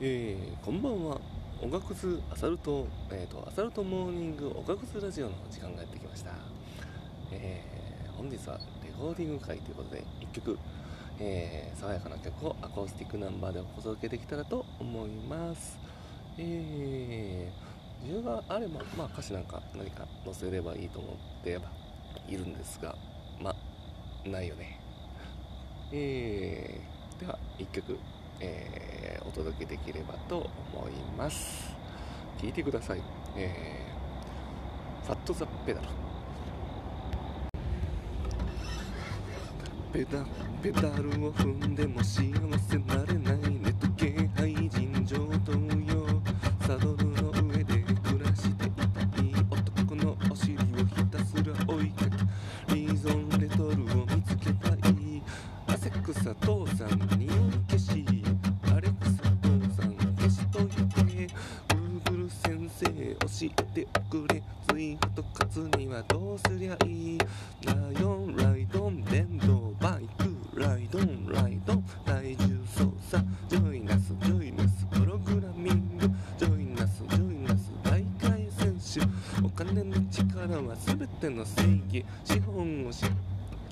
えー、こんばんは。おがくずアサルト、えーと、アサルトモーニングおがくずラジオの時間がやってきました、えー、本日はレコーディング会ということで1曲、えー、爽やかな曲をアコースティックナンバーでお届けできたらと思います。えー、需要があれば、まあ、歌詞なんか何か載せればいいと思ってばいるんですがまないよね。えー、では1曲、えー、お届けできればと思います。聴いてください、えー、ファットザペダル。ペダペダルを踏んでも幸せなれないの。レトルを見つけたい汗草父さんにおい消しアレクサ父さん消しといて Google 先生教えておくれツイート勝つにはどうすりゃいいライオンライドン電動バイクライドンライドン体重操作ジョイナスジョイナスプログラミングジョイナスジョイナス大会選手お金の力は全ての正義資本を知って